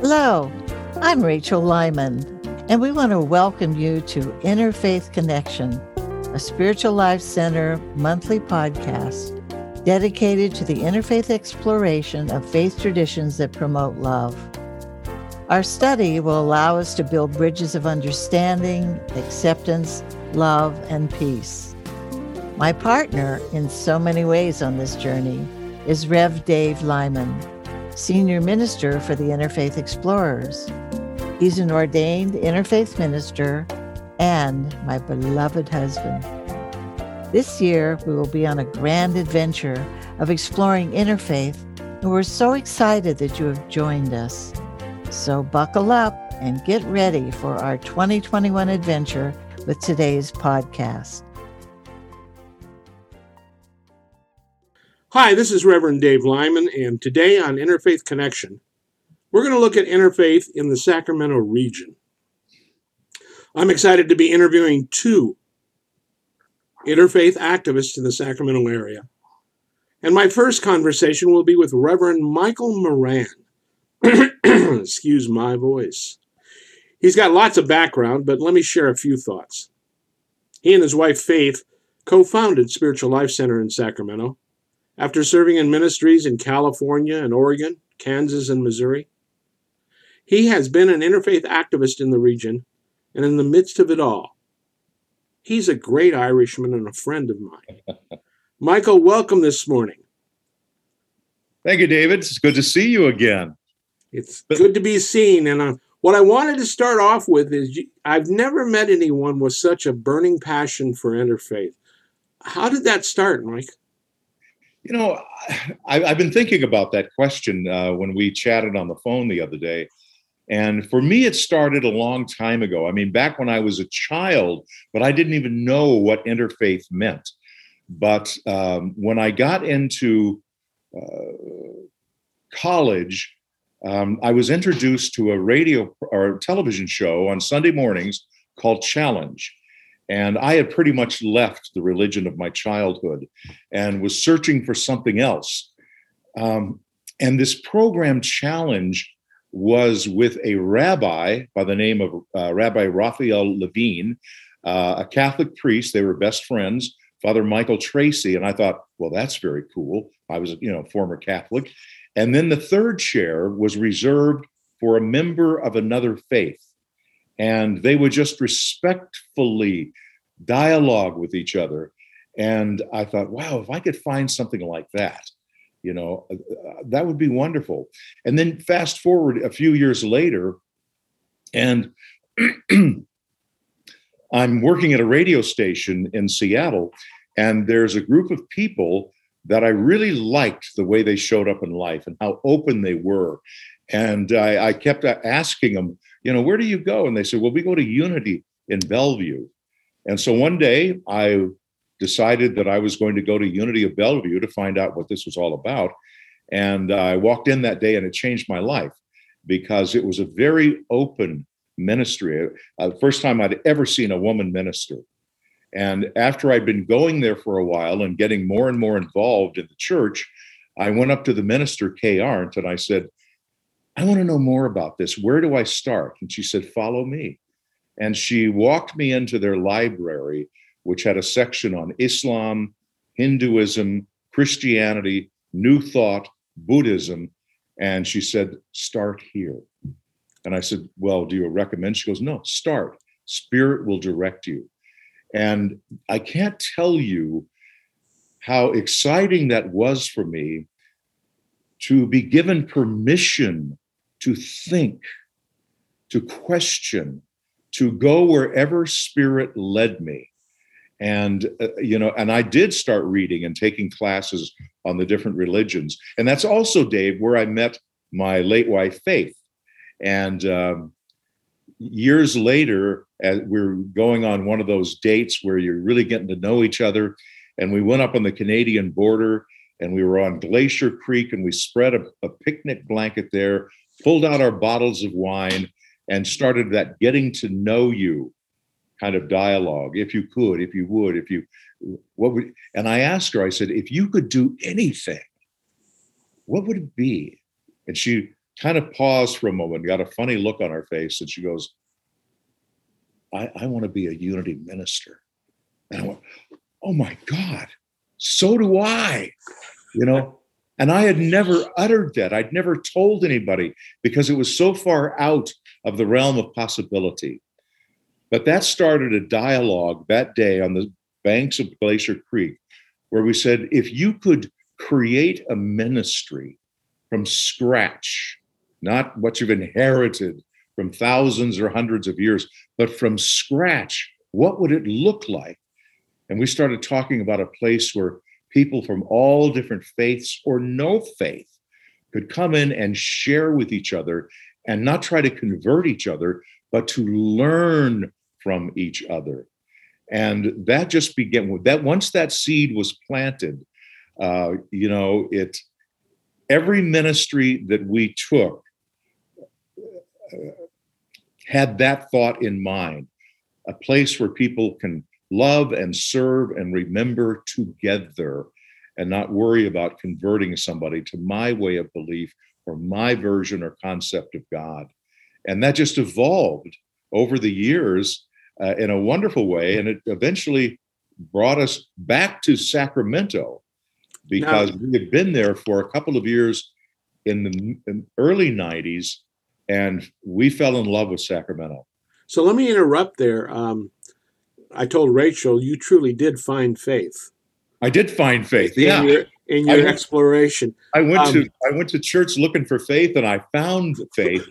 Hello, I'm Rachel Lyman, and we want to welcome you to Interfaith Connection, a Spiritual Life Center monthly podcast dedicated to the interfaith exploration of faith traditions that promote love. Our study will allow us to build bridges of understanding, acceptance, love, and peace. My partner in so many ways on this journey is Rev Dave Lyman, Senior Minister for the Interfaith Explorers. He's an ordained interfaith minister and my beloved husband. This year, we will be on a grand adventure of exploring interfaith, and we're so excited that you have joined us. So buckle up and get ready for our 2021 adventure with today's podcast. Hi, this is Reverend Dave Lyman, and today on Interfaith Connection, we're going to look at interfaith in the Sacramento region. I'm excited to be interviewing two interfaith activists in the Sacramento area. And my first conversation will be with Reverend Michael Moran. Excuse my voice. He's got lots of background, but let me share a few thoughts. He and his wife Faith co founded Spiritual Life Center in Sacramento after serving in ministries in California and Oregon, Kansas, and Missouri. He has been an interfaith activist in the region, and in the midst of it all, he's a great Irishman and a friend of mine. Michael, welcome this morning. Thank you, David. It's good to see you again. It's good to be seen. And uh, what I wanted to start off with is I've never met anyone with such a burning passion for interfaith. How did that start, Mike? You know, I, have been thinking about that question uh, when we chatted on the phone the other day. And for me, it started a long time ago. I mean, back when I was a child, but I didn't even know what interfaith meant. But um, when I got into uh, college, um, I was introduced to a radio or television show on Sunday mornings called Challenge. And I had pretty much left the religion of my childhood and was searching for something else. Um, and this program, Challenge, was with a rabbi by the name of uh, Rabbi Raphael Levine, uh, a Catholic priest. They were best friends, Father Michael Treacy. And I thought, well, that's very cool. I was, you know, former Catholic. And then the third chair was reserved for a member of another faith and they would just respectfully dialogue with each other. And I thought, wow, if I could find something like that, you know, uh, uh, that would be wonderful. And then fast forward a few years later, and I'm working at a radio station in Seattle, and there's a group of people that I really liked the way they showed up in life and how open they were. And I, I kept asking them, you know, where do you go? And they said, well, we go to Unity in Bellevue. And so one day I decided that I was going to go to Unity of Bellevue to find out what this was all about. And I walked in that day and it changed my life because it was a very open ministry. Uh, first time I'd ever seen a woman minister. And after I'd been going there for a while and getting more and more involved in the church, I went up to the minister, Kay Arndt, and I said, I want to know more about this. Where do I start? And she said, Follow me. And she walked me into their library, which had a section on Islam, Hinduism, Christianity, New Thought, Buddhism. And she said, Start here. And I said, Well, do you recommend? She goes, No, start. Spirit will direct you. And I can't tell you how exciting that was for me to be given permission to think, to question, to go wherever spirit led me. And, uh, you know, and I did start reading and taking classes on the different religions. And that's also, Dave, where I met my late wife, Faith. And um, years later, as we're going on one of those dates where you're really getting to know each other. And we went up on the Canadian border and we were on Glacier Creek and we spread a, a picnic blanket there pulled out our bottles of wine and started that getting to know you kind of dialogue if you could if you would if you what would and i asked her i said if you could do anything what would it be and she kind of paused for a moment, got a funny look on her face, and she goes, I, I want to be a unity minister. And I went, Oh my God, so do I. You know, and I had never uttered that. I'd never told anybody because it was so far out of the realm of possibility. But that started a dialogue that day on the banks of Glacier Creek where we said, if you could create a ministry from scratch, not what you've inherited from thousands or hundreds of years, but from scratch, what would it look like? And we started talking about a place where people from all different faiths or no faith could come in and share with each other and not try to convert each other, but to learn from each other. And that just began with that once that seed was planted, uh, you know, it every ministry that we took uh, had that thought in mind a place where people can love and serve and remember together and not worry about converting somebody to my way of belief or my version or concept of God. And that just evolved over the years uh, in a wonderful way. And it eventually brought us back to Sacramento because now, we had been there for a couple of years in the in early 90s and we fell in love with Sacramento. So let me interrupt there. Um, I told Rachel you truly did find faith. I did find faith. Yeah. In your, in your I exploration. I went um, to I went to church looking for faith and I found faith.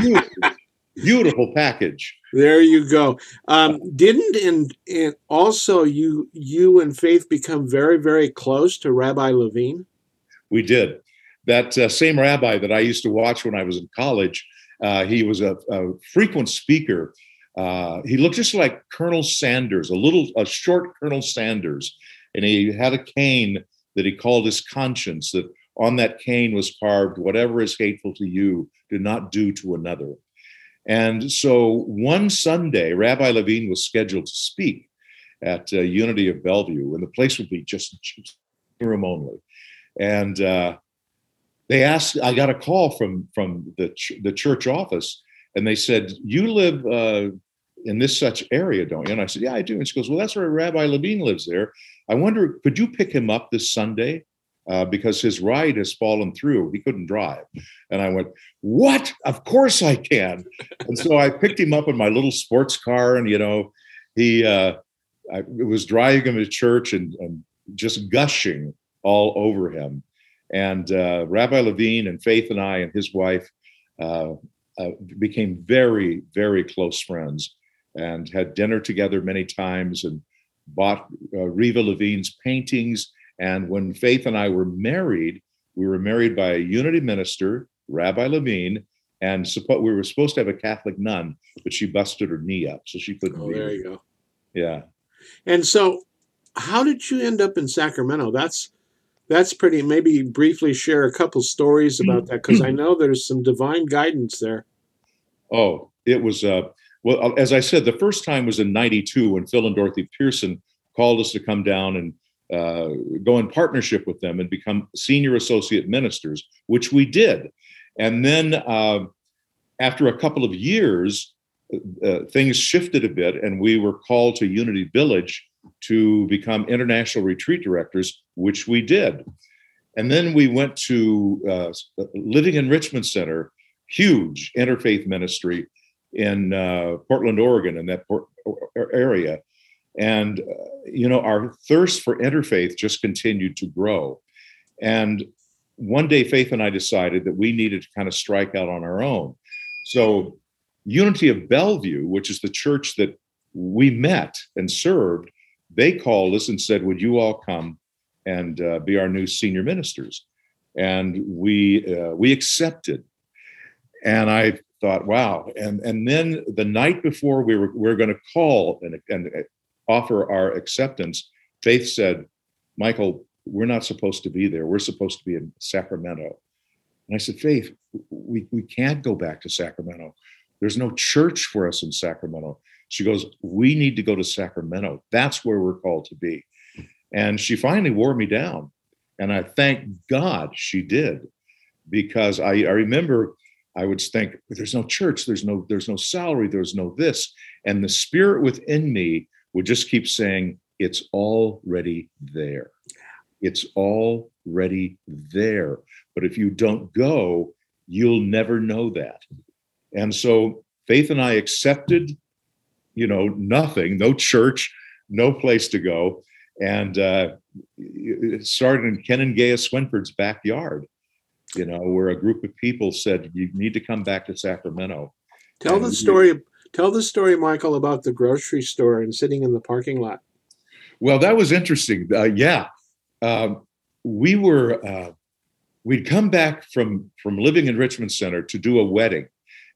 beautiful, beautiful package. There you go. Um, didn't and and also you you and Faith become very very close to Rabbi Levine? We did. That uh, same rabbi that I used to watch when I was in college. Uh, he was a, a frequent speaker uh, he looked just like Colonel Sanders, a little, a short Colonel Sanders, and he had a cane that he called his conscience. That on that cane was carved, "Whatever is hateful to you, do not do to another." And so one Sunday, Rabbi Levine was scheduled to speak at uh, Unity of Bellevue, and the place would be just room only. And uh, they asked, I got a call from from the ch- the church office and they said, "You live uh, in this such area, don't you?" And I said, "Yeah, I do." And she goes, "Well, that's where Rabbi Levine lives there. I wonder, could you pick him up this Sunday?" Uh, because his ride has fallen through. He couldn't drive. And I went, What? Of course I can. and so I picked him up in my little sports car, and, you know, he uh, I was driving him to church and, and just gushing all over him. And uh, Rabbi Levine and Faith and I and his wife uh, uh, became very, very close friends and had dinner together many times and bought uh, Riva Levine's paintings. And when Faith and I were married, we were married by a unity minister, Rabbi Levine, and suppo- we were supposed to have a Catholic nun, but she busted her knee up, so she couldn't. Oh, there you go. Yeah. And so, how did you end up in Sacramento? That's that's pretty. Maybe briefly share a couple stories about that because I know there's some divine guidance there. Oh, it was, uh, well, uh, as I said, the first time was in 92 when Phil and Dorothy Pearson called us to come down and uh, go in partnership with them and become senior associate ministers, which we did. And then uh, after a couple of years, uh, uh, things shifted a bit, and we were called to Unity Village to become international retreat directors, which we did. And then we went to uh, Living Enrichment Center huge interfaith ministry in uh, Portland, Oregon, in that port- area. And, uh, you know, our thirst for interfaith just continued to grow. And one day, Faith and I decided that we needed to kind of strike out on our own. So, Unity of Bellevue, which is the church that we met and served, they called us and said, Would you all come and uh, be our new senior ministers? And we uh, we accepted and I thought, wow. And and then the night before we were we are going to call and, and offer our acceptance, Faith said, Michael, we're not supposed to be there. We're supposed to be in Sacramento. And I said, Faith, we, we can't go back to Sacramento. There's no church for us in Sacramento. She goes, We need to go to Sacramento. That's where we're called to be. And she finally wore me down. And I thank God she did because I, I remember I would think there's no church, there's no there's no salary, there's no this, and the spirit within me would just keep saying it's already there. It's already there. But if you don't go, you'll never know that. And so Faith and I accepted, you know, nothing, no church, no place to go. And uh, it started in Ken and Gaea Swinford's backyard you know, where a group of people said, you need to come back to Sacramento. Tell and the story. We, tell the story, Michael, about the grocery store and sitting in the parking lot. Well, that was interesting. Uh, yeah, um, we were uh, we'd come back from from Living Enrichment Center to do a wedding,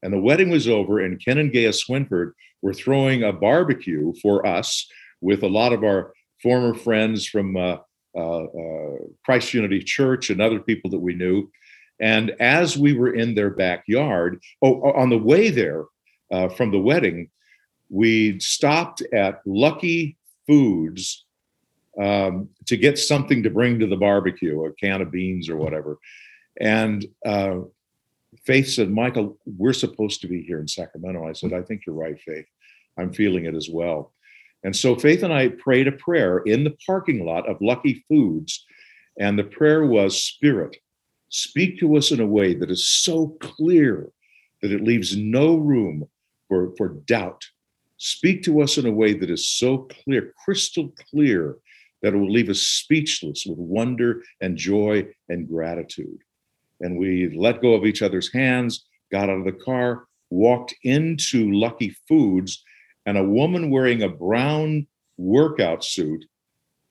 and the wedding was over, and Ken and Gaya Swinford were throwing a barbecue for us with a lot of our former friends from uh, uh, uh Christ Unity Church and other people that we knew. And as we were in their backyard, oh, on the way there uh, from the wedding, we stopped at Lucky Foods um, to get something to bring to the barbecue, a can of beans or whatever. And uh, Faith said, Michael, we're supposed to be here in Sacramento. I said, I think you're right, Faith. I'm feeling it as well. And so Faith and I prayed a prayer in the parking lot of Lucky Foods. And the prayer was, Spirit, Speak to us in a way that is so clear that it leaves no room for, for doubt. Speak to us in a way that is so clear, crystal clear, that it will leave us speechless with wonder and joy and gratitude. And we let go of each other's hands, got out of the car, walked into Lucky Foods, and a woman wearing a brown workout suit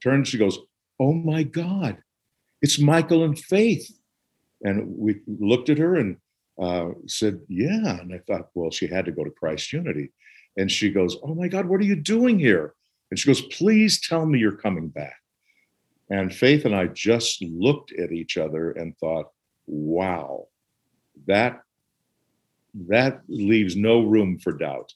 turned, she goes, Oh my God, it's Michael and Faith. And we looked at her and uh, said, Yeah. And I thought, well, she had to go to Christ Unity. And she goes, Oh my God, what are you doing here? And she goes, Please tell me you're coming back. And Faith and I just looked at each other and thought, Wow, that that leaves no room for doubt.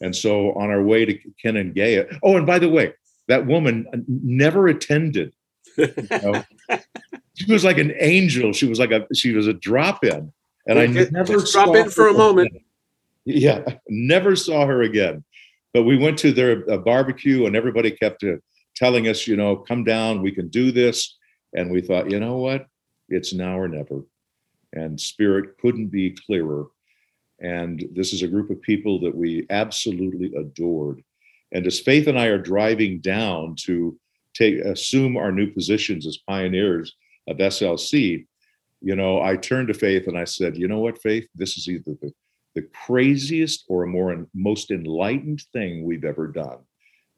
And so on our way to Ken and Gaea, oh, and by the way, that woman never attended. You know? she was like an angel. She was like a she was a drop in, and I never drop in for a moment. Again. Yeah, never saw her again. But we went to their barbecue, and everybody kept uh, telling us, you know, come down, we can do this. And we thought, you know what, it's now or never. And spirit couldn't be clearer. And this is a group of people that we absolutely adored. And as Faith and I are driving down to take assume our new positions as pioneers of SLC, you know, I turned to Faith and I said, you know what, Faith, this is either the, the craziest or a more most enlightened thing we've ever done.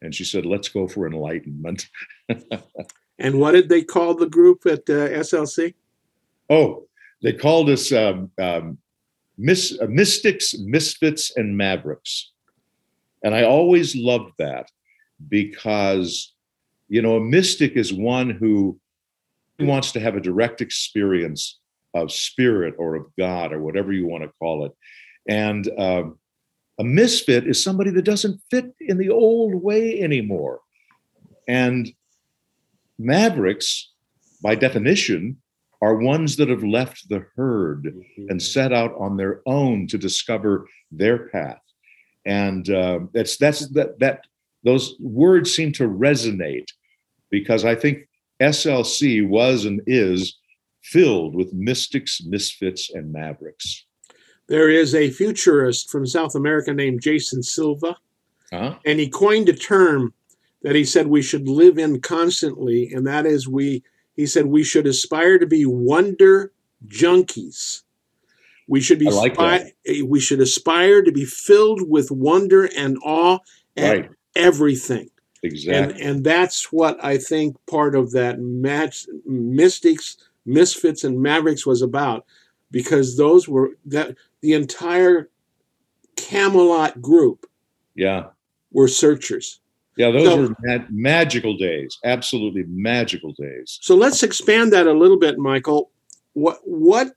And she said, let's go for enlightenment. and what did they call the group at uh, SLC? Oh, they called us um, um, mis- uh, mystics, misfits, and mavericks. And I always loved that because, you know, a mystic is one who wants to have a direct experience of spirit or of God or whatever you want to call it. And um, a misfit is somebody that doesn't fit in the old way anymore. And mavericks, by definition, are ones that have left the herd mm-hmm. and set out on their own to discover their path. And uh, that's that's that that those words seem to resonate because I think SLC was and is filled with mystics, misfits, and mavericks. There is a futurist from South America named Jason Silva, huh? and he coined a term that he said we should live in constantly, and that is we. He said we should aspire to be wonder junkies. We should be like spi- we should aspire to be filled with wonder and awe at right. everything. Exactly. And, and that's what I think part of that match, Mystics, Misfits, and Mavericks was about, because those were that the entire Camelot group. Yeah. Were searchers. Yeah, those so, were mag- magical days. Absolutely magical days. So let's expand that a little bit, Michael. What what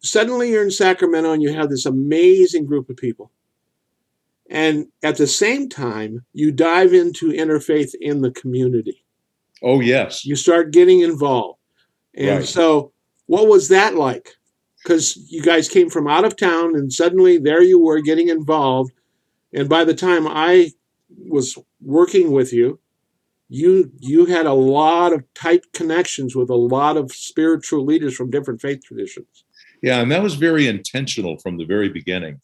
suddenly you're in Sacramento and you have this amazing group of people. And at the same time, you dive into interfaith in the community. Oh, yes. You start getting involved. And right. so, what was that like? because you guys came from out of town and suddenly there you were getting involved. And by the time I was working with you, you you had a lot of tight connections with a lot of spiritual leaders from different faith traditions. Yeah, and that was very intentional from the very beginning.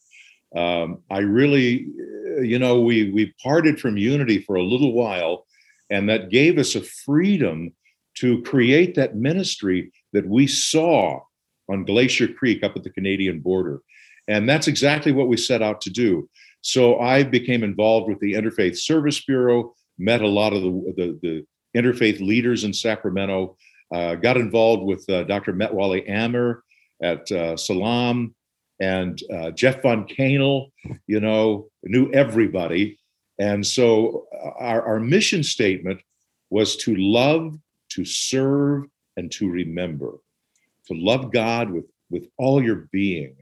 Um, I really, you know, we we parted from Unity for a little while, and that gave us a freedom to create that ministry that we saw on Glacier Creek up at the Canadian border, and that's exactly what we set out to do. So I became involved with the Interfaith Service Bureau, met a lot of the the, the interfaith leaders in Sacramento, uh, got involved with uh, Dr. Metwally Amer at uh, Salam, and uh, Jeff vonKaenel, you know, knew everybody. And so uh, our, our mission statement was to love, to serve, and to remember. To love God with, with all your being.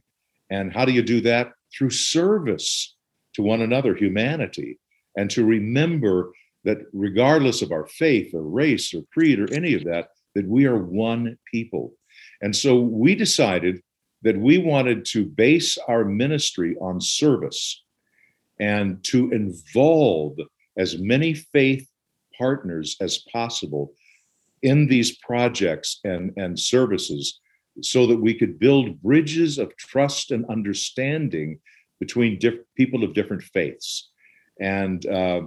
And how do you do that? Through service to one another, humanity, and to remember that regardless of our faith or race or creed or any of that, that we are one people. And so we decided that we wanted to base our ministry on service and to involve as many faith partners as possible in these projects and, and services so that we could build bridges of trust and understanding between diff- people of different faiths. And uh,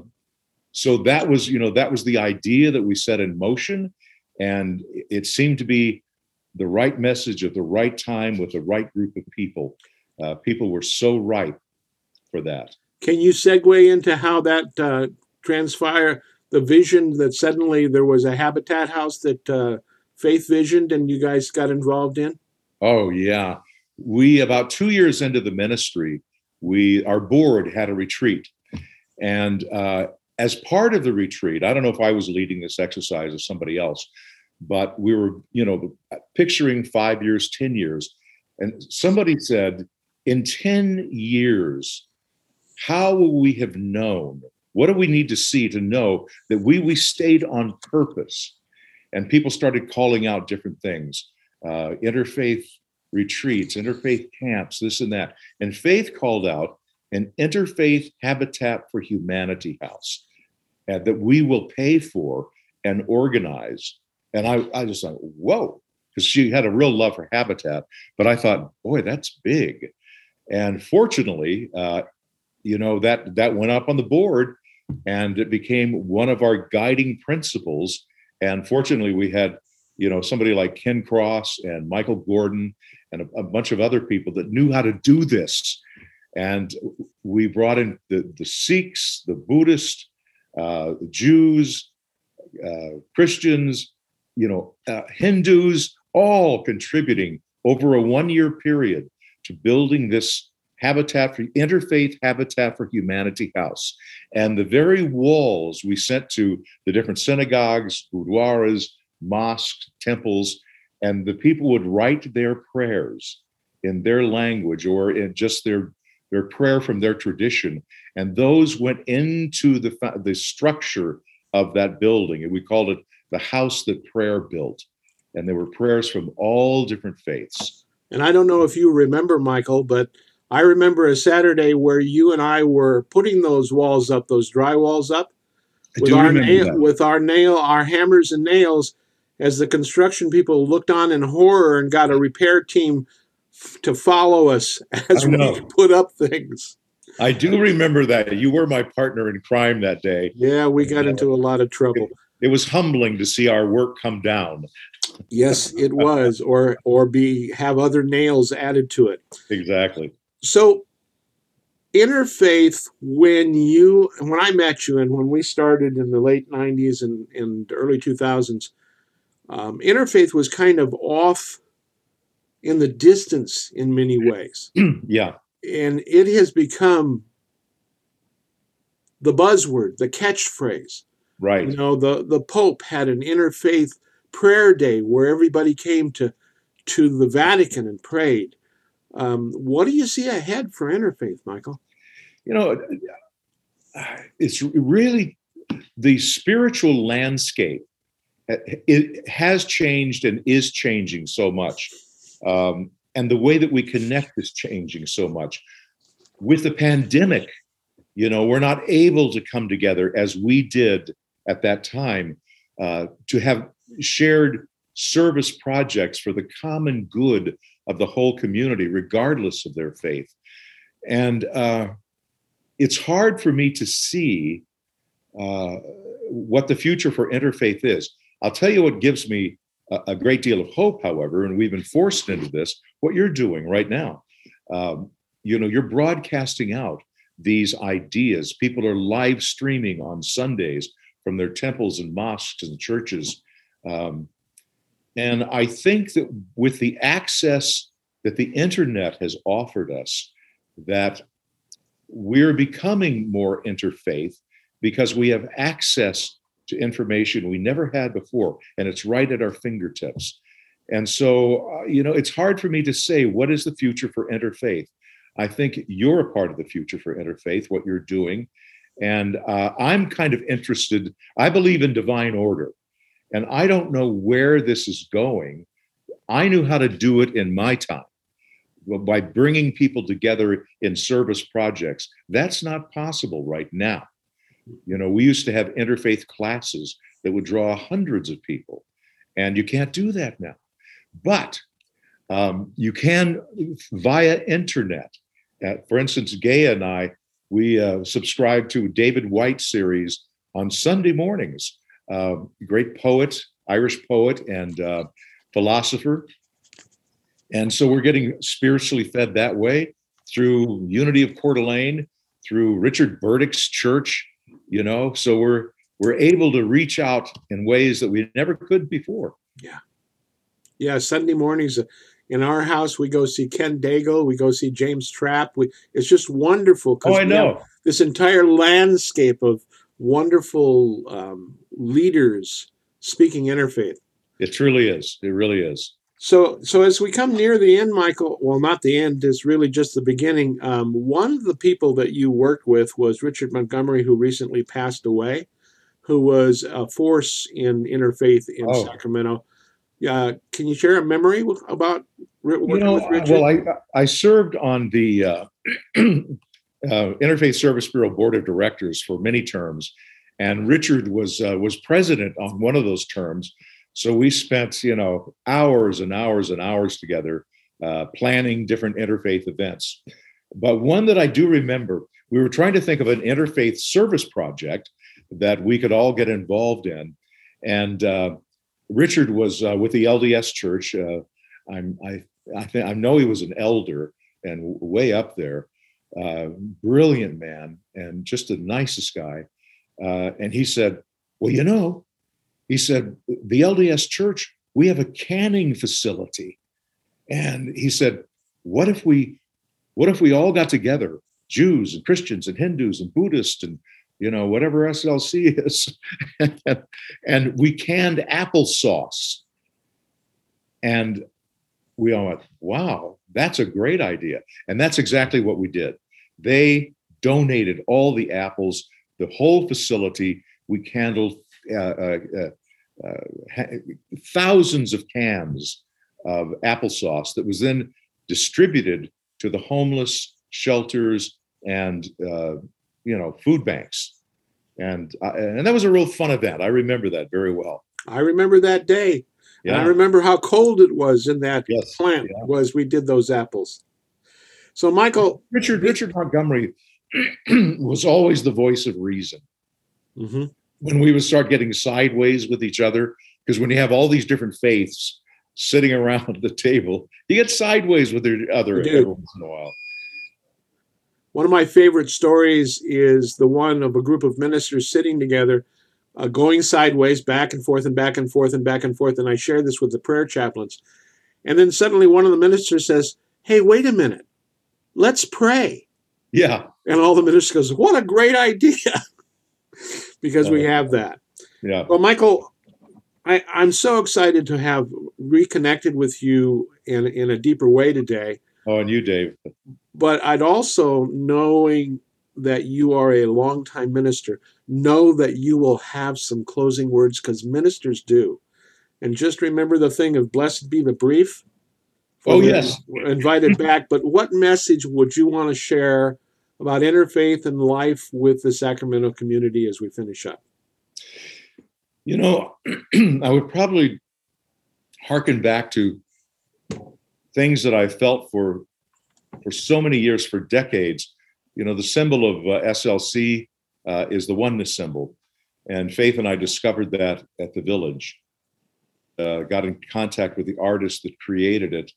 so that was you know that was the idea that we set in motion. And it seemed to be the right message at the right time with the right group of people. Uh, people were so ripe for that. Can you segue into how that uh, transpire the vision that suddenly there was a habitat house that uh, Faith visioned and you guys got involved in? Oh yeah, we about two years into the ministry, we our board had a retreat, and uh, as part of the retreat, I don't know if I was leading this exercise or somebody else, but we were, you know, picturing five years, 10 years. And somebody said, in 10 years, how will we have known? What do we need to see to know that we we stayed on purpose? And people started calling out different things, uh, interfaith retreats, interfaith camps, this and that. And Faith called out an interfaith Habitat for Humanity house uh, that we will pay for and organize and I, I just thought, whoa, because she had a real love for habitat. But I thought, boy, that's big. And fortunately, uh, you know, that that went up on the board and it became one of our guiding principles. And fortunately, we had, you know, somebody like Ken Cross and Michael Gordon and a, a bunch of other people that knew how to do this. And we brought in the, the Sikhs, the Buddhists, uh, Jews, uh, Christians, you know, uh, Hindus, all contributing over a one year period to building this Habitat for Interfaith Habitat for Humanity house. And the very walls we sent to the different synagogues, gurdwaras, mosques, temples, and the people would write their prayers in their language or in just their their prayer from their tradition and those went into the the structure of that building and we called it the house that prayer built. And there were prayers from all different faiths. And I don't know if you remember, Michael, but I remember a Saturday where you and I were putting those walls up, those dry walls up, with our nail, with our nail, our hammers and nails, as the construction people looked on in horror and got a repair team f- to follow us as we put up things. I do remember that. You were my partner in crime that day. Yeah, we got uh, into a lot of trouble it was humbling to see our work come down. Yes, it was, or or be have other nails added to it. Exactly. So interfaith when you when I met you and when we started in the late 90s and, and early 2000s, um, interfaith was kind of off in the distance in many ways. yeah. And it has become the buzzword, the catchphrase. Right. You know, the, the Pope had an interfaith prayer day where everybody came to to the Vatican and prayed. Um, what do you see ahead for interfaith, Michael? You know, it's really the spiritual landscape. It has changed and is changing so much. Um, and the way that we connect is changing so much. With the pandemic, you know, we're not able to come together as we did at that time uh, to have shared service projects for the common good of the whole community, regardless of their faith. And uh, it's hard for me to see uh, what the future for interfaith is. I'll tell you what gives me a, a, great deal of hope, however, and we've been forced into this, what you're doing right now. Um, you know, you're broadcasting out these ideas. People are live streaming on Sundays from their temples and mosques and churches. Um, and I think that with the access that the internet has offered us, that we're becoming more interfaith because we have access to information we never had before, and it's right at our fingertips. And so, uh, you know, it's hard for me to say what is the future for interfaith. I think you're a part of the future for interfaith, what you're doing. And uh, I'm kind of interested. I believe in divine order, and I don't know where this is going. I knew how to do it in my time by bringing people together in service projects. That's not possible right now. You know, we used to have interfaith classes that would draw hundreds of people, and you can't do that now. But um, you can via internet. Uh, for instance, Gaya and I, we uh, subscribe to David Whyte series on Sunday mornings. Uh, great poet, Irish poet, and uh, philosopher. And so we're getting spiritually fed that way through Unity of Coeur d'Alene, through Richard Burdick's church, you know. So we're we're able to reach out in ways that we never could before. Yeah. Yeah, Sunday mornings in our house we go see Ken Daigle, we go see James Trapp. We it's just wonderful Oh, I know. This entire landscape of wonderful um, leaders speaking interfaith. It truly is. It really is. So, so as we come near the end, Michael, well, not the end, is really just the beginning. Um, one of the people that you worked with was Richard Montgomery, who recently passed away, who was a force in interfaith in oh. Sacramento. Uh, can you share a memory with, about working you know, with Richard? Well, I, I served on the uh, uh, Interfaith Service Bureau Board of Directors for many terms, and Richard was uh, was president on one of those terms so we spent, you know, hours and hours and hours together uh, planning different interfaith events. But one that I do remember, we were trying to think of an interfaith service project that we could all get involved in. And uh, Richard was uh, with the LDS Church. Uh, I'm, I, I, think, I know he was an elder and way up there. Uh, brilliant man and just the nicest guy. Uh, and he said, Well, you know, he said, The LDS church, we have a canning facility. And he said, What if we what if we all got together, Jews and Christians and Hindus and Buddhists and you know, whatever SLC is, and we canned applesauce. And we all went, wow, that's a great idea. And that's exactly what we did. They donated all the apples, the whole facility. We candled uh, uh, uh, thousands of cans of applesauce that was then distributed to the homeless shelters and you know food banks and uh, and that was a real fun event. I remember that very well. I remember that day. Yeah. And I remember how cold it was in that yes. plant yeah. was we did those apples. So Michael Richard Richard Montgomery was always the voice of reason. Mm-hmm when we would start getting sideways with each other, because when you have all these different faiths sitting around the table, you get sideways with each other every once in a while. One of my favorite stories is the one of a group of ministers sitting together, uh, going sideways, back and forth and back and forth and back and forth. And I share this with the prayer chaplains. And then suddenly one of the ministers says, Hey, wait a minute, let's pray. Yeah. And all the ministers goes, What a great idea. because we have that. Yeah. Well, Michael, I, I'm so excited to have reconnected with you in, in a deeper way today. Oh, and you, Dave. But I'd also, knowing that you are a longtime minister, know that you will have some closing words because ministers do. And just remember the thing of blessed be the brief, Oh, yes. Invited back. But what message would you want to share about interfaith and life with the Sacramento community as we finish up? You know, I would probably harken back to things that I felt for for so many years, for decades. You know, the symbol of uh, SLC uh, is the oneness symbol, and Faith and I discovered that at the village. Uh, got in contact with the artist that created it,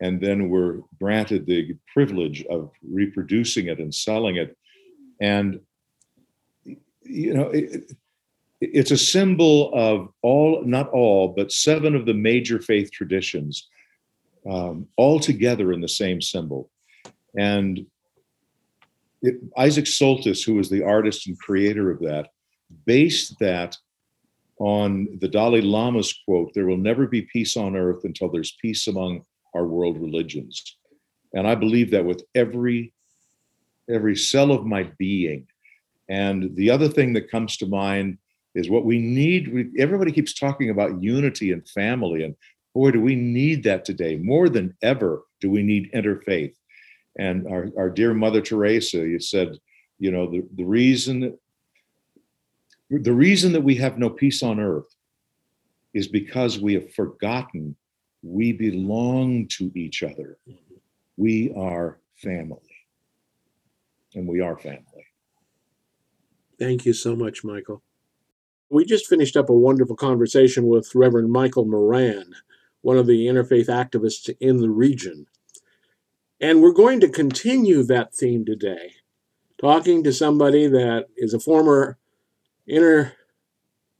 and then were granted the privilege of reproducing it and selling it. And you know, it, it's a symbol of all, not all, but seven of the major faith traditions, um, all together in the same symbol. And it, Isaac Soltis, who was the artist and creator of that, based that on the Dalai Lama's quote, There will never be peace on earth until there's peace among our world religions. And I believe that with every every cell of my being. And the other thing that comes to mind is what we need. We, everybody keeps talking about unity and family, and boy, do we need that today more than ever. Do we need interfaith? And our, our dear Mother Teresa, you said, you know, the, the reason the reason that we have no peace on earth is because we have forgotten we belong to each other. We are family. And we are family. Thank you so much, Michael. We just finished up a wonderful conversation with Reverend Michael Moran, one of the interfaith activists in the region. And we're going to continue that theme today, talking to somebody that is a former inter,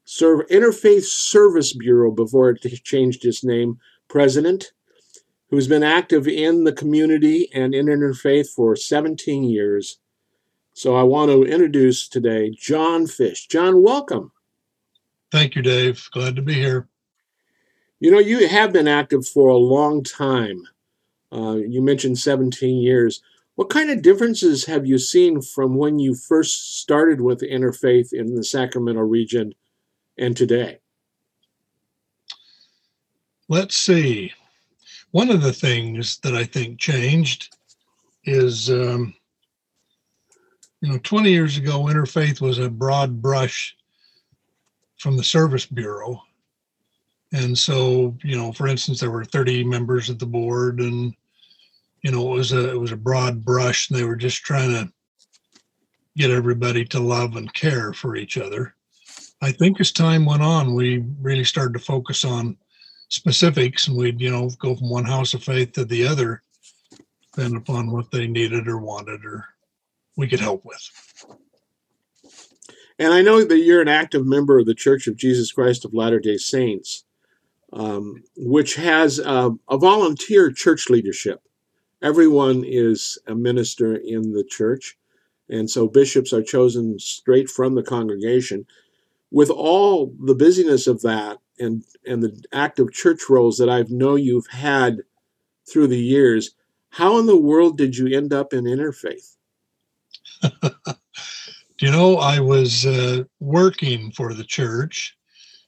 serve, Interfaith Service Bureau before it changed its name president, who's been active in the community and in interfaith for 17 years. So I want to introduce today John Fish. John, welcome. Thank you, Dave. Glad to be here. You know, you have been active for a long time. Uh, you mentioned 17 years. What kind of differences have you seen from when you first started with interfaith in the Sacramento region and today? Let's see. One of the things that I think changed is, um, you know, 20 years ago, interfaith was a broad brush from the Service Bureau. And so, you know, for instance, there were 30 members of the board and, you know, it was a, it was a broad brush and they were just trying to get everybody to love and care for each other. I think as time went on, we really started to focus on specifics and we'd, you know, go from one house of faith to the other, depending upon what they needed or wanted or we could help with. And I know that you're an active member of the Church of Jesus Christ of Latter day Saints, um, which has a, a volunteer church leadership. Everyone is a minister in the church, and so bishops are chosen straight from the congregation. With all the busyness of that, and and the active church roles that I know you've had through the years, how in the world did you end up in interfaith? you know, I was uh, working for the church,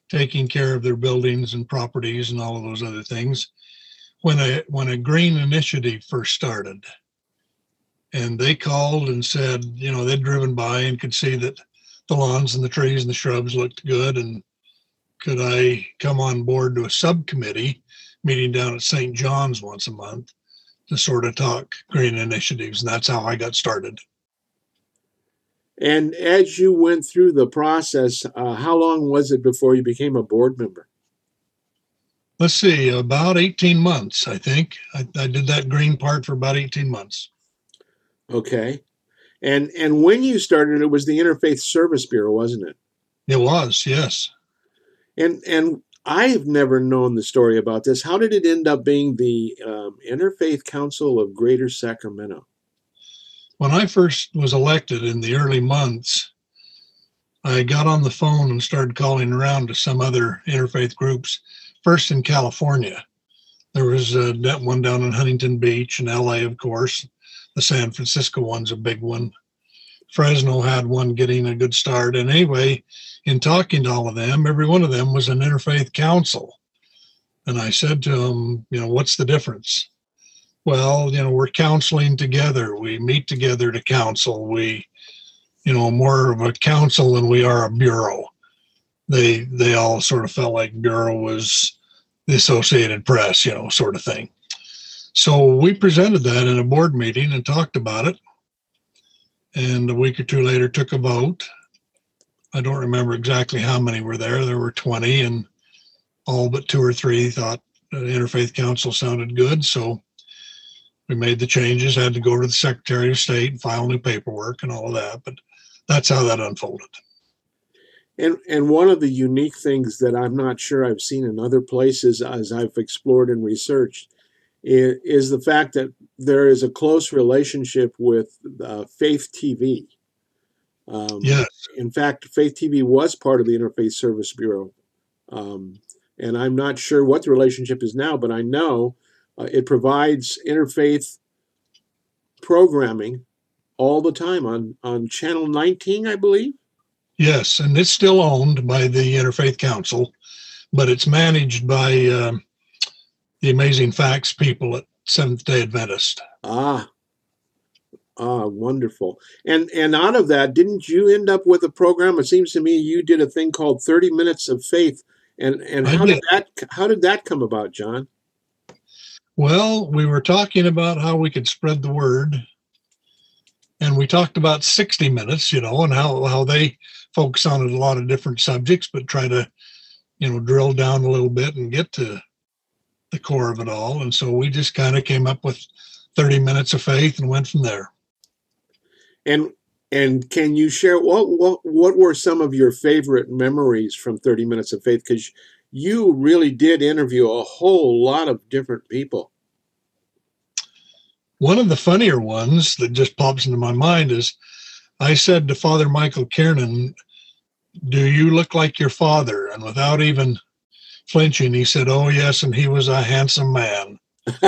taking care of their buildings and properties and all of those other things when a when a green initiative first started. And they called and said, you know, they'd driven by and could see that the lawns and the trees and the shrubs looked good and could I come on board to a subcommittee meeting down at St. John's once a month to sort of talk green initiatives. And that's how I got started. And as you went through the process, uh, how long was it before you became a board member? Let's see, about 18 months, I think. I, I did that green part for about 18 months. Okay. And and when you started, it was the Interfaith Service Bureau, wasn't it? It was, yes. And and I have never known the story about this. How did it end up being the um, Interfaith Council of Greater Sacramento? When I first was elected in the early months, I got on the phone and started calling around to some other interfaith groups. First in California, there was uh, one down in Huntington Beach and LA, of course. The San Francisco one's a big one. Fresno had one getting a good start. And anyway, in talking to all of them, every one of them was an interfaith council. And I said to them, you know, what's the difference? well, you know, we're counseling together. We meet together to counsel. We, you know, more of a council than we are a bureau. They they all sort of felt like bureau was the Associated Press, you know, sort of thing. So we presented that in a board meeting and talked about it. And a week or two later, took a vote. I don't remember exactly how many were there. There were 20, and all but two or three thought the Interfaith Council sounded good. So we made the changes, had to go to the Secretary of State and file new paperwork and all of that. But that's how that unfolded. And and one of the unique things that I'm not sure I've seen in other places as I've explored and researched is, is the fact that there is a close relationship with uh, Faith TV. Um, Yes. In fact, Faith TV was part of the Interfaith Service Bureau. Um, and I'm not sure what the relationship is now, but I know uh, it provides interfaith programming all the time on, on Channel 19, I believe. Yes, and it's still owned by the Interfaith Council, but it's managed by um, the Amazing Facts people at Seventh Day Adventist. Ah, ah, wonderful. And and out of that, didn't you end up with a program? It seems to me you did a thing called Thirty Minutes of Faith. And and how did did. that how did that come about, John? Well, we were talking about how we could spread the word, and we talked about 60 minutes, you know, and how, how they focus on a lot of different subjects, but try to, you know, drill down a little bit and get to the core of it all. And so we just kind of came up with 30 minutes of faith and went from there. And and can you share what what what were some of your favorite memories from Thirty Minutes of Faith? Because you really did interview a whole lot of different people. One of the funnier ones that just pops into my mind is I said to Father Michael Kiernan, Do you look like your father? And without even flinching, he said, Oh, yes. And he was a handsome man.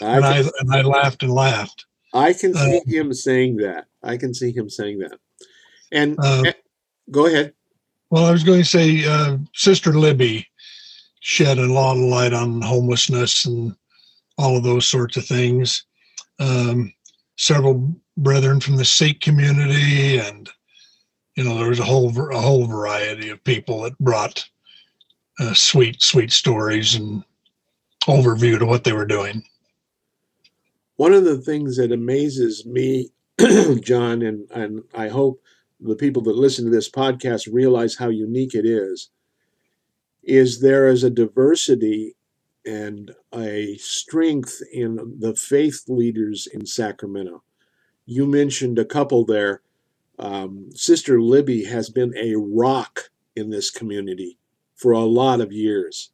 And I, and I laughed and laughed. I can see uh, him saying that. I can see him saying that. And Uh, eh, go ahead. Well, I was going to say, uh, Sister Libby shed a lot of light on homelessness and all of those sorts of things. Um, several brethren from the Sikh community, and you know, there was a whole a whole variety of people that brought uh, sweet, sweet stories and overview to what they were doing. One of the things that amazes me, John, and, and I hope the people that listen to this podcast realize how unique it is, is there is a diversity and a strength in the faith leaders in Sacramento. You mentioned a couple there. Um, Sister Libby has been a rock in this community for a lot of years.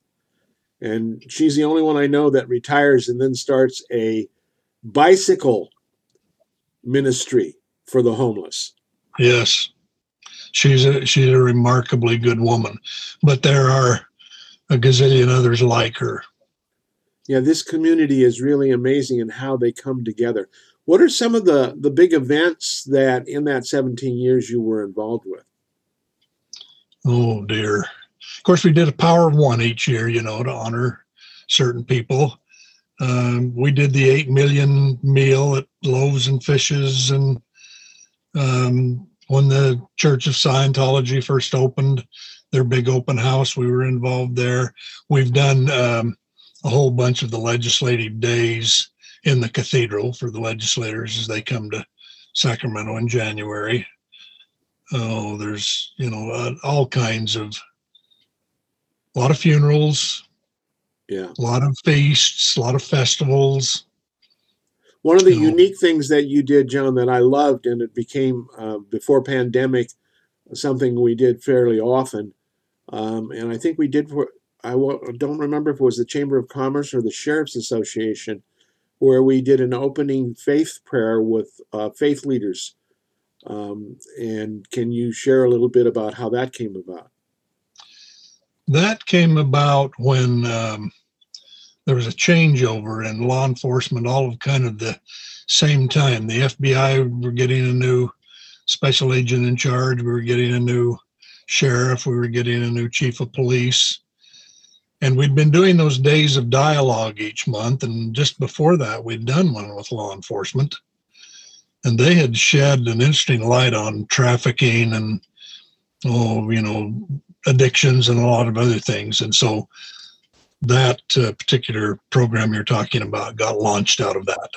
And she's the only one I know that retires and then starts a bicycle ministry for the homeless. Yes, she's a she's a remarkably good woman, but there are a gazillion others like her. Yeah, this community is really amazing in how they come together. What are some of the, the big events that in that 17 years you were involved with? Oh dear. Of course, we did a power of one each year, you know, to honor certain people. Um, we did the eight million meal at Loaves and Fishes, and um, when the Church of Scientology first opened their big open house, we were involved there. We've done um, a whole bunch of the legislative days in the cathedral for the legislators as they come to Sacramento in January. Oh, there's you know uh, all kinds of a lot of funerals, Yeah. a lot of feasts, a lot of festivals. One of the No. unique things that you did, John, that I loved, and it became uh, before pandemic something we did fairly often. Um, and I think we did for, I don't remember if it was the Chamber of Commerce or the Sheriff's Association, where we did an opening faith prayer with uh, faith leaders. Um, and can you share a little bit about how that came about? That came about when um, there was a changeover in law enforcement, all of kind of the same time. The FBI were getting a new special agent in charge. We were getting a new sheriff. We were getting a new chief of police. And we'd been doing those days of dialogue each month. And just before that, we'd done one with law enforcement. And they had shed an interesting light on trafficking and, oh, you know, addictions and a lot of other things. And so that uh, particular program you're talking about got launched out of that.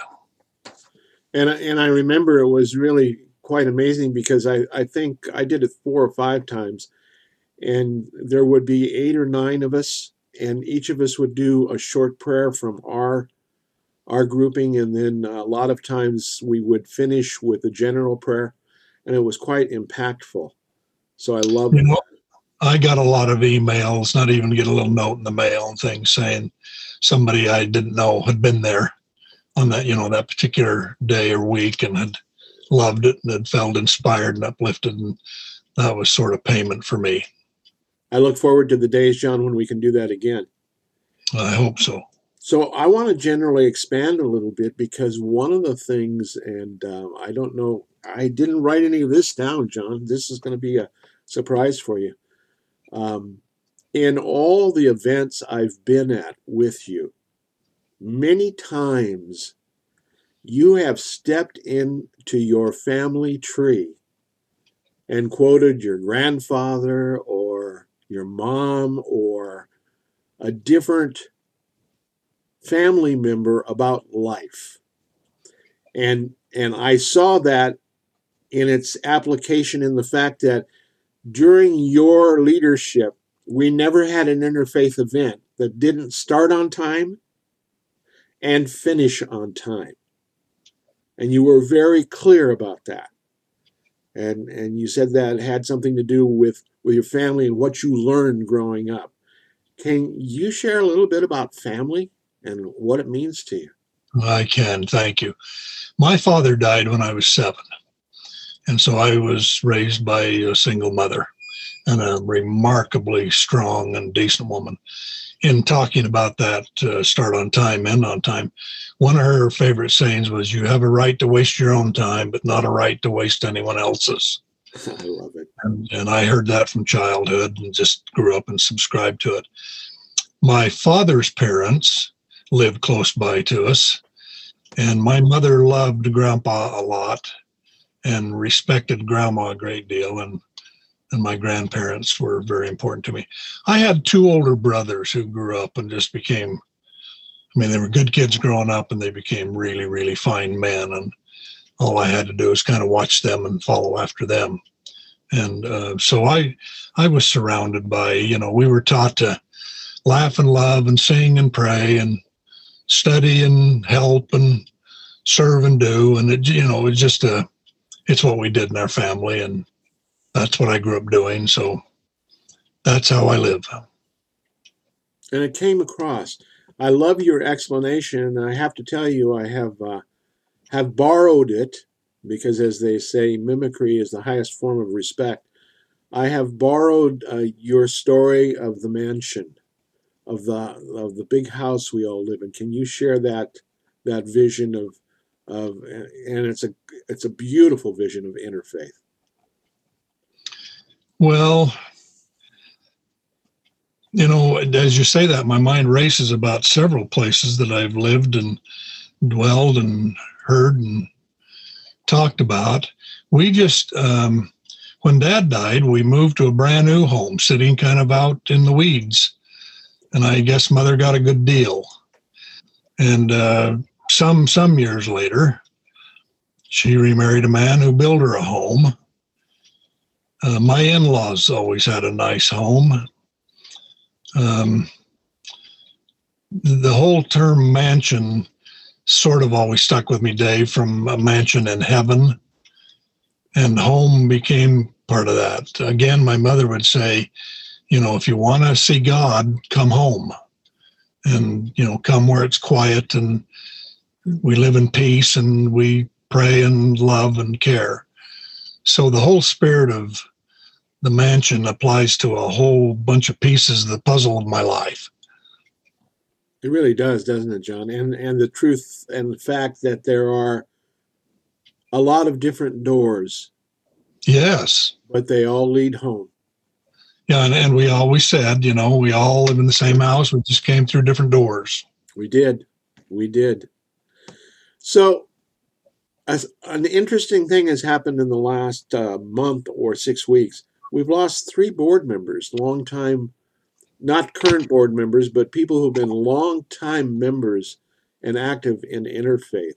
And and I remember it was really quite amazing because I, I think I did it four or five times, and there would be eight or nine of us, and each of us would do a short prayer from our our grouping, and then a lot of times we would finish with a general prayer, and it was quite impactful. So I love you know, I got a lot of emails, not even get a little note in the mail and things saying somebody I didn't know had been there on that, you know, that particular day or week and had loved it and had felt inspired and uplifted. And that was sort of payment for me. I look forward to the days, John, when we can do that again. I hope so. So I want to generally expand a little bit because one of the things, and uh, I don't know, I didn't write any of this down, John. This is going to be a surprise for you. Um, in all the events I've been at with you, many times you have stepped into your family tree and quoted your grandfather or your mom or a different family member about life. And and I saw that in its application in the fact that during your leadership, we never had an interfaith event that didn't start on time and finish on time. And you were very clear about that. And, and you said that had something to do with, with your family and what you learned growing up. Can you share a little bit about family and what it means to you? I can, thank you. My father died when I was seven. And so I was raised by a single mother and a remarkably strong and decent woman. In talking about that, uh, start on time, end on time, one of her favorite sayings was, You have a right to waste your own time, but not a right to waste anyone else's. I love it. And, and I heard that from childhood and just grew up and subscribed to it. My father's parents lived close by to us, and my mother loved Grandpa a lot and respected grandma a great deal and and my grandparents were very important to me. I had two older brothers who grew up and just became I mean they were good kids growing up and they became really really fine men and all I had to do was kind of watch them and follow after them. And uh, so I I was surrounded by, you know, we were taught to laugh and love and sing and pray and study and help and serve and do and it you know it's just a it's what we did in our family and that's what I grew up doing. So that's how I live. And it came across. I love your explanation. And I have to tell you, I have uh, have borrowed it because, as they say, mimicry is the highest form of respect. I have borrowed uh, your story of the mansion, of the of the big house we all live in. Can you share that that vision of of and it's a it's a beautiful vision of interfaith. Well, you know, as you say that, my mind races about several places that I've lived and dwelled and heard and talked about. We just, um, when dad died, we moved to a brand new home sitting kind of out in the weeds. And I guess mother got a good deal. And uh, some some years later, she remarried a man who built her a home. Uh, my in-laws always had a nice home. Um, the whole term mansion sort of always stuck with me, Dave, from a mansion in heaven, and home became part of that. Again, my mother would say, you know, if you want to see God, come home, and you know, come where it's quiet and we live in peace and we pray and love and care. So the whole spirit of the mansion applies to a whole bunch of pieces of the puzzle of my life. It really does, doesn't it, John? And and the truth and the fact that there are a lot of different doors. Yes. But they all lead home. Yeah, and, and we always said, you know, we all live in the same house. We just came through different doors. We did. We did. So, as an interesting thing has happened in the last uh, month or six weeks. We've lost three board members, long time, not current board members, but people who've been long time members and active in interfaith.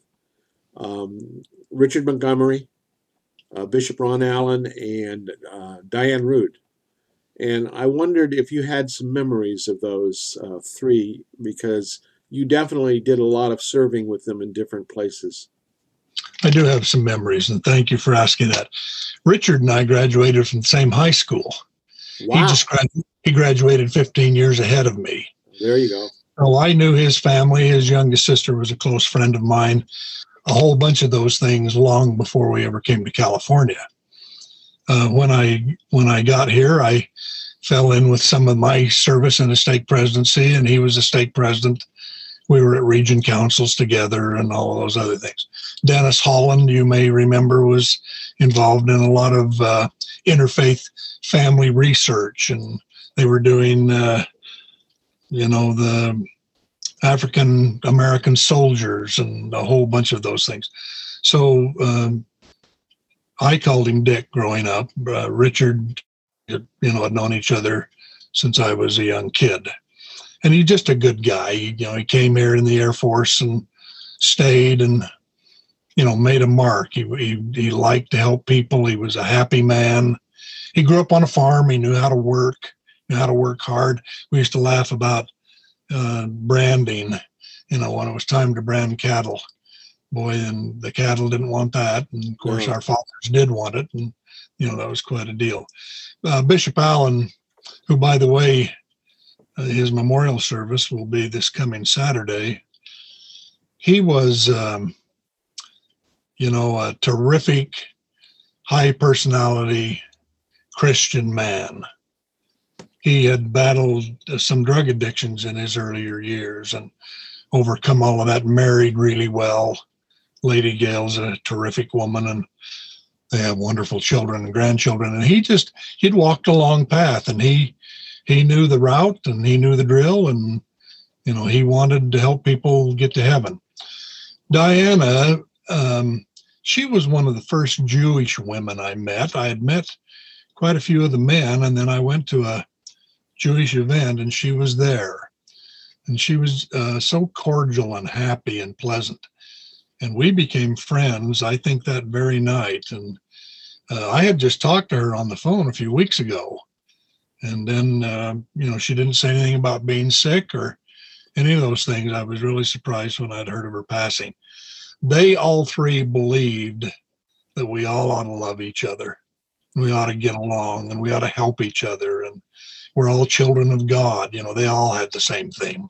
Um, Richard Montgomery, uh, Bishop Ron Allen, and uh, Diane Root. And I wondered if you had some memories of those uh, three, because you definitely did a lot of serving with them in different places. I do have some memories, and thank you for asking that. Richard and I graduated from the same high school. Wow. He just he graduated 15 years ahead of me. there you go. So I knew his family. His youngest sister was a close friend of mine. A whole bunch of those things long before we ever came to California. Uh, when I when I got here, I fell in with some of my service in the state presidency, and he was a state president. We were at region councils together and all those other things. Dennis Holland, you may remember, was involved in a lot of uh, interfaith family research, and they were doing, uh, you know, the African American soldiers and a whole bunch of those things. So um, I called him Dick growing up. Uh, Richard, you know, had known each other since I was a young kid, and he's just a good guy. You know, he came here in the Air Force and stayed and you know made a mark. He, he he liked to help people. He was a happy man. He grew up on a farm. He knew how to work, knew how to work hard. We used to laugh about uh, branding. You know, when it was time to brand cattle, boy, and the cattle didn't want that, and of course No. our fathers did want it, and you know that was quite a deal. Uh, Bishop Allen, who by the way, uh, his memorial service will be this coming Saturday. He was, um, you know, a terrific, high personality Christian man. He had battled some drug addictions in his earlier years and overcome all of that, married really well. Lady Gail's a terrific woman and they have wonderful children and grandchildren. And he just, he'd walked a long path and he, he knew the route and he knew the drill and, you know, he wanted to help people get to heaven. Diana, um, she was one of the first Jewish women I met. I had met quite a few of the men, and then I went to a Jewish event, and she was there, and she was uh, so cordial and happy and pleasant, and we became friends. I think that very night, and uh, I had just talked to her on the phone a few weeks ago, and then uh, you know she didn't say anything about being sick or any of those things. I was really surprised when I'd heard of her passing. They all three believed that we all ought to love each other we ought to get along and we ought to help each other and we're all children of god you know they all had the same theme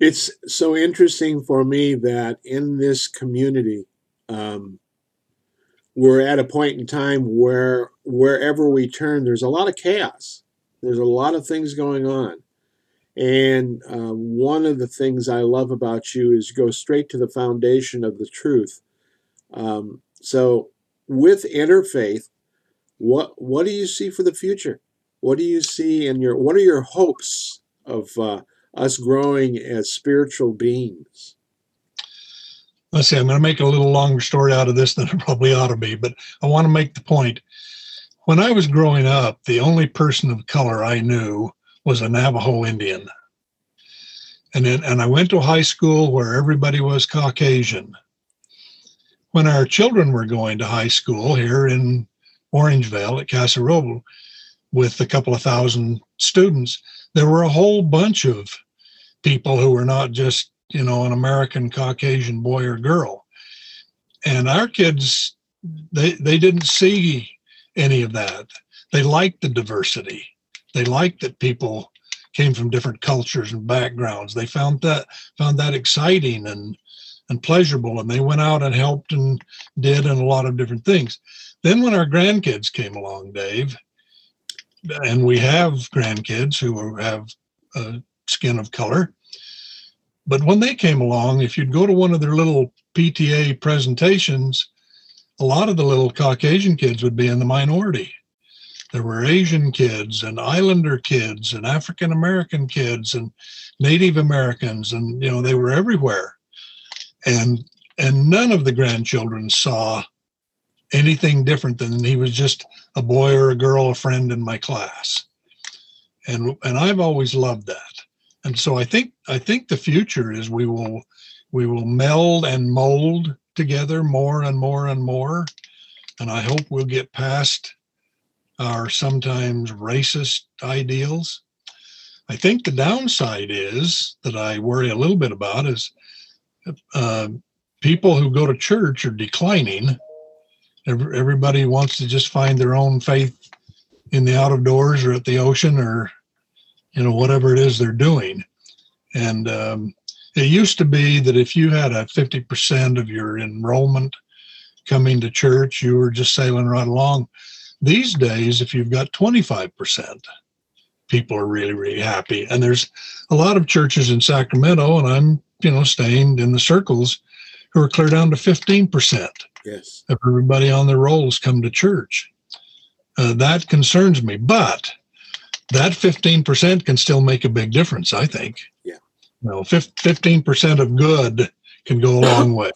It's so interesting for me that in this community, um, we're at a point in time where wherever we turn, there's a lot of chaos. There's a lot of things going on. And uh, one of the things I love about you is go straight to the foundation of the truth. Um, so, with interfaith, what what do you see for the future? What do you see in your what are your hopes of uh, us growing as spiritual beings? let's see i'm going to make a little longer story out of this than it probably ought to be but i want to make the point when i was growing up the only person of color i knew was a navajo indian. And then and i went to high school where everybody was caucasian. When our children were going to high school here in orangevale at casa roble with a couple of thousand students there were a whole bunch of people who were not just you know an american caucasian boy or girl. And our kids they they didn't see any of that. They liked the diversity they liked that people came from different cultures and backgrounds they found that found that exciting and and pleasurable and they went out and helped and did and a lot of different things then when our grandkids came along dave and we have grandkids who have uh, skin of color but when they came along, if you'd go to one of their little PTA presentations, a lot of the little Caucasian kids would be in the minority. There were Asian kids and Islander kids and African American kids and Native Americans, and you know they were everywhere, and and none of the grandchildren saw anything different than he was just a boy or a girl, a friend in my class, and and I've always loved that, and so I think I think the future is we will we will meld and mold together more and more and more, and I hope we'll get past our sometimes racist ideals. I think the downside is that I worry a little bit about is uh, people who go to church are declining. Every, everybody wants to just find their own faith in the out of doors or at the ocean or you know whatever it is they're doing. And um, it used to be that if you had a 50% of your enrollment coming to church, you were just sailing right along these days, if you've got 25%, people are really, really happy. And there's a lot of churches in Sacramento, and I'm, you know, staying in the circles who are clear down to 15%. Yes. Of everybody on their rolls come to church. Uh, that concerns me. But that 15% can still make a big difference, I think. Yeah. You know, 15% of good can go a long way.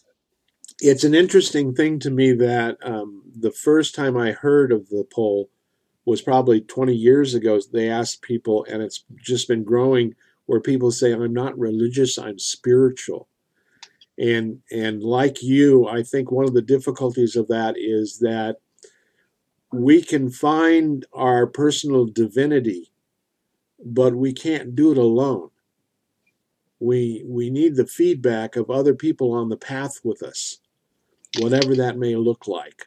It's an interesting thing to me that um, the first time I heard of the poll was probably 20 years ago. They asked people, and it's just been growing, where people say, "I'm not religious, I'm spiritual." And and like you, I think one of the difficulties of that is that we can find our personal divinity, but we can't do it alone. We we need the feedback of other people on the path with us, whatever that may look like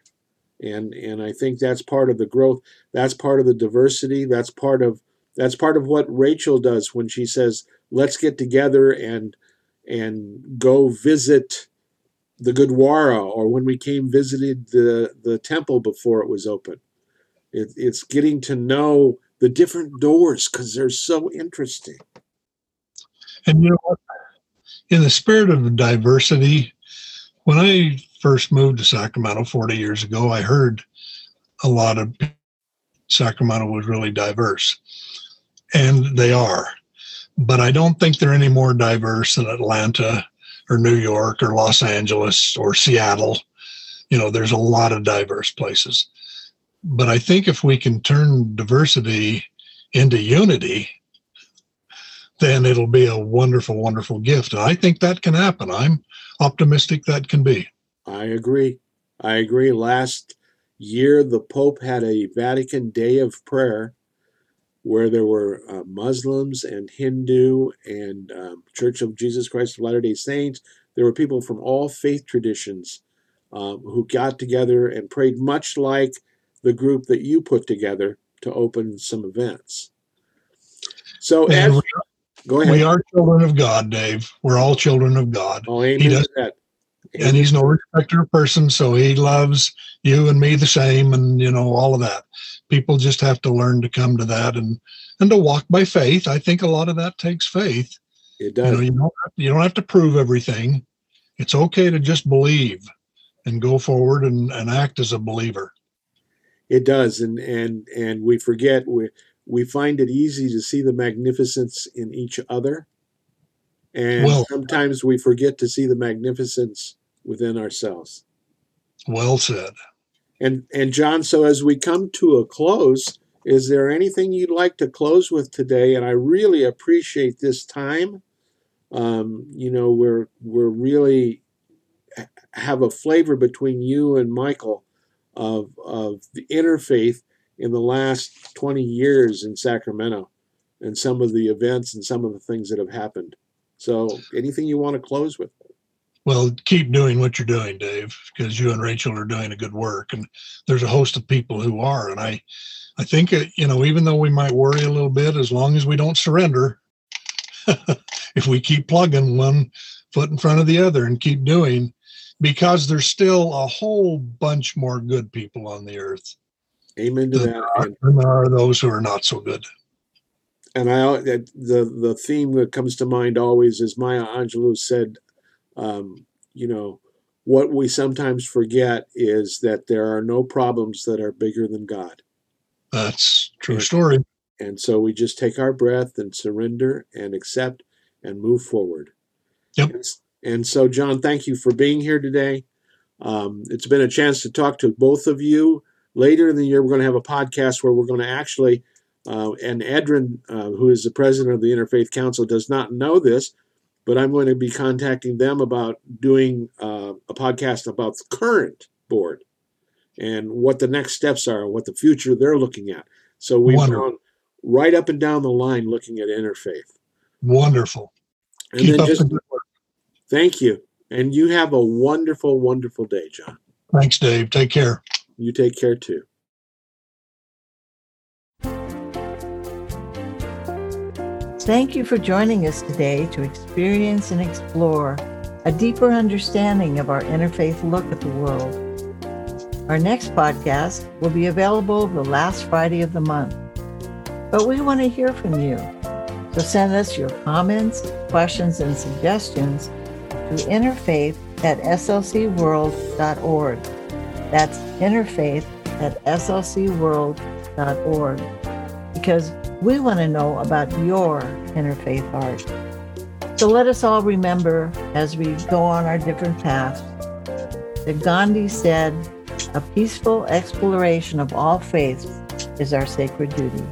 and and I think that's part of the growth. That's part of the diversity. That's part of that's part of what Rachel does when she says, "Let's get together and and go visit the Gurdwara," or when we came visited the the temple before it was open. It, it's getting to know the different doors because they're so interesting. And you know? In the spirit of diversity, when I first moved to Sacramento 40 years ago, I heard a lot of Sacramento was really diverse, and they are. But I don't think they're any more diverse than Atlanta or New York or Los Angeles or Seattle. You know, there's a lot of diverse places. But I think if we can turn diversity into unity, then it'll be a wonderful, wonderful gift. And I think that can happen. I'm optimistic that can be. I agree. I agree. Last year, the Pope had a Vatican Day of Prayer where there were uh, Muslims and Hindu and um, Church of Jesus Christ of Latter day Saints. There were people from all faith traditions um, who got together and prayed, much like the group that you put together to open some events. So, as, go ahead. We are children of God, Dave. We're all children of God. Oh, amen he does, that and he's no respecter of person so he loves you and me the same and you know all of that. People just have to learn to come to that and and to walk by faith. I think a lot of that takes faith. It does you, know, you don't have to, you don't have to prove everything. It's okay to just believe and go forward and, and act as a believer. It does. And and and we forget we we find it easy to see the magnificence in each other. And well, sometimes we forget to see the magnificence within ourselves. Well said. And and John, so as we come to a close, is there anything you'd like to close with today? And I really appreciate this time. Um, you know, we're we're really have a flavor between you and Michael of of the interfaith in the last 20 years in Sacramento and some of the events and some of the things that have happened. So anything you want to close with? Well, keep doing what you're doing, Dave, because you and Rachel are doing a good work, and there's a host of people who are. And I, I think uh, you know, even though we might worry a little bit, as long as we don't surrender, if we keep plugging one foot in front of the other and keep doing, because there's still a whole bunch more good people on the earth. Amen to that. Are, and there are those who are not so good. And I, uh, the the theme that comes to mind always is Maya Angelou said, um, you know, what we sometimes forget is that there are no problems that are bigger than God. That's true story. And so we just take our breath and surrender and accept and move forward. Yep. And, and so, John, thank you for being here today. Um, it's been a chance to talk to both of you. Later in the year, we're going to have a podcast where we're going to actually, uh, and Edrin, uh, who is the president of the Interfaith Council, does not know this, but I'm going to be contacting them about doing uh, a podcast about the current board and what the next steps are and what the future they're looking at. So we've Wonderful. gone right up and down the line looking at interfaith. Wonderful. And Keep then up just the thank you. And you have a wonderful, wonderful day, John. Thanks, Dave. Take care. You take care too. Thank you for joining us today to experience and explore a deeper understanding of our interfaith look at the world. Our next podcast will be available the last Friday of the month. But we want to hear from you. So send us your comments, questions, and suggestions to interfaith at slcworld.org. That's interfaith at slcworld.org. Because we want to know about your interfaith heart. So let us all remember as we go on our different paths that Gandhi said, a peaceful exploration of all faiths is our sacred duty.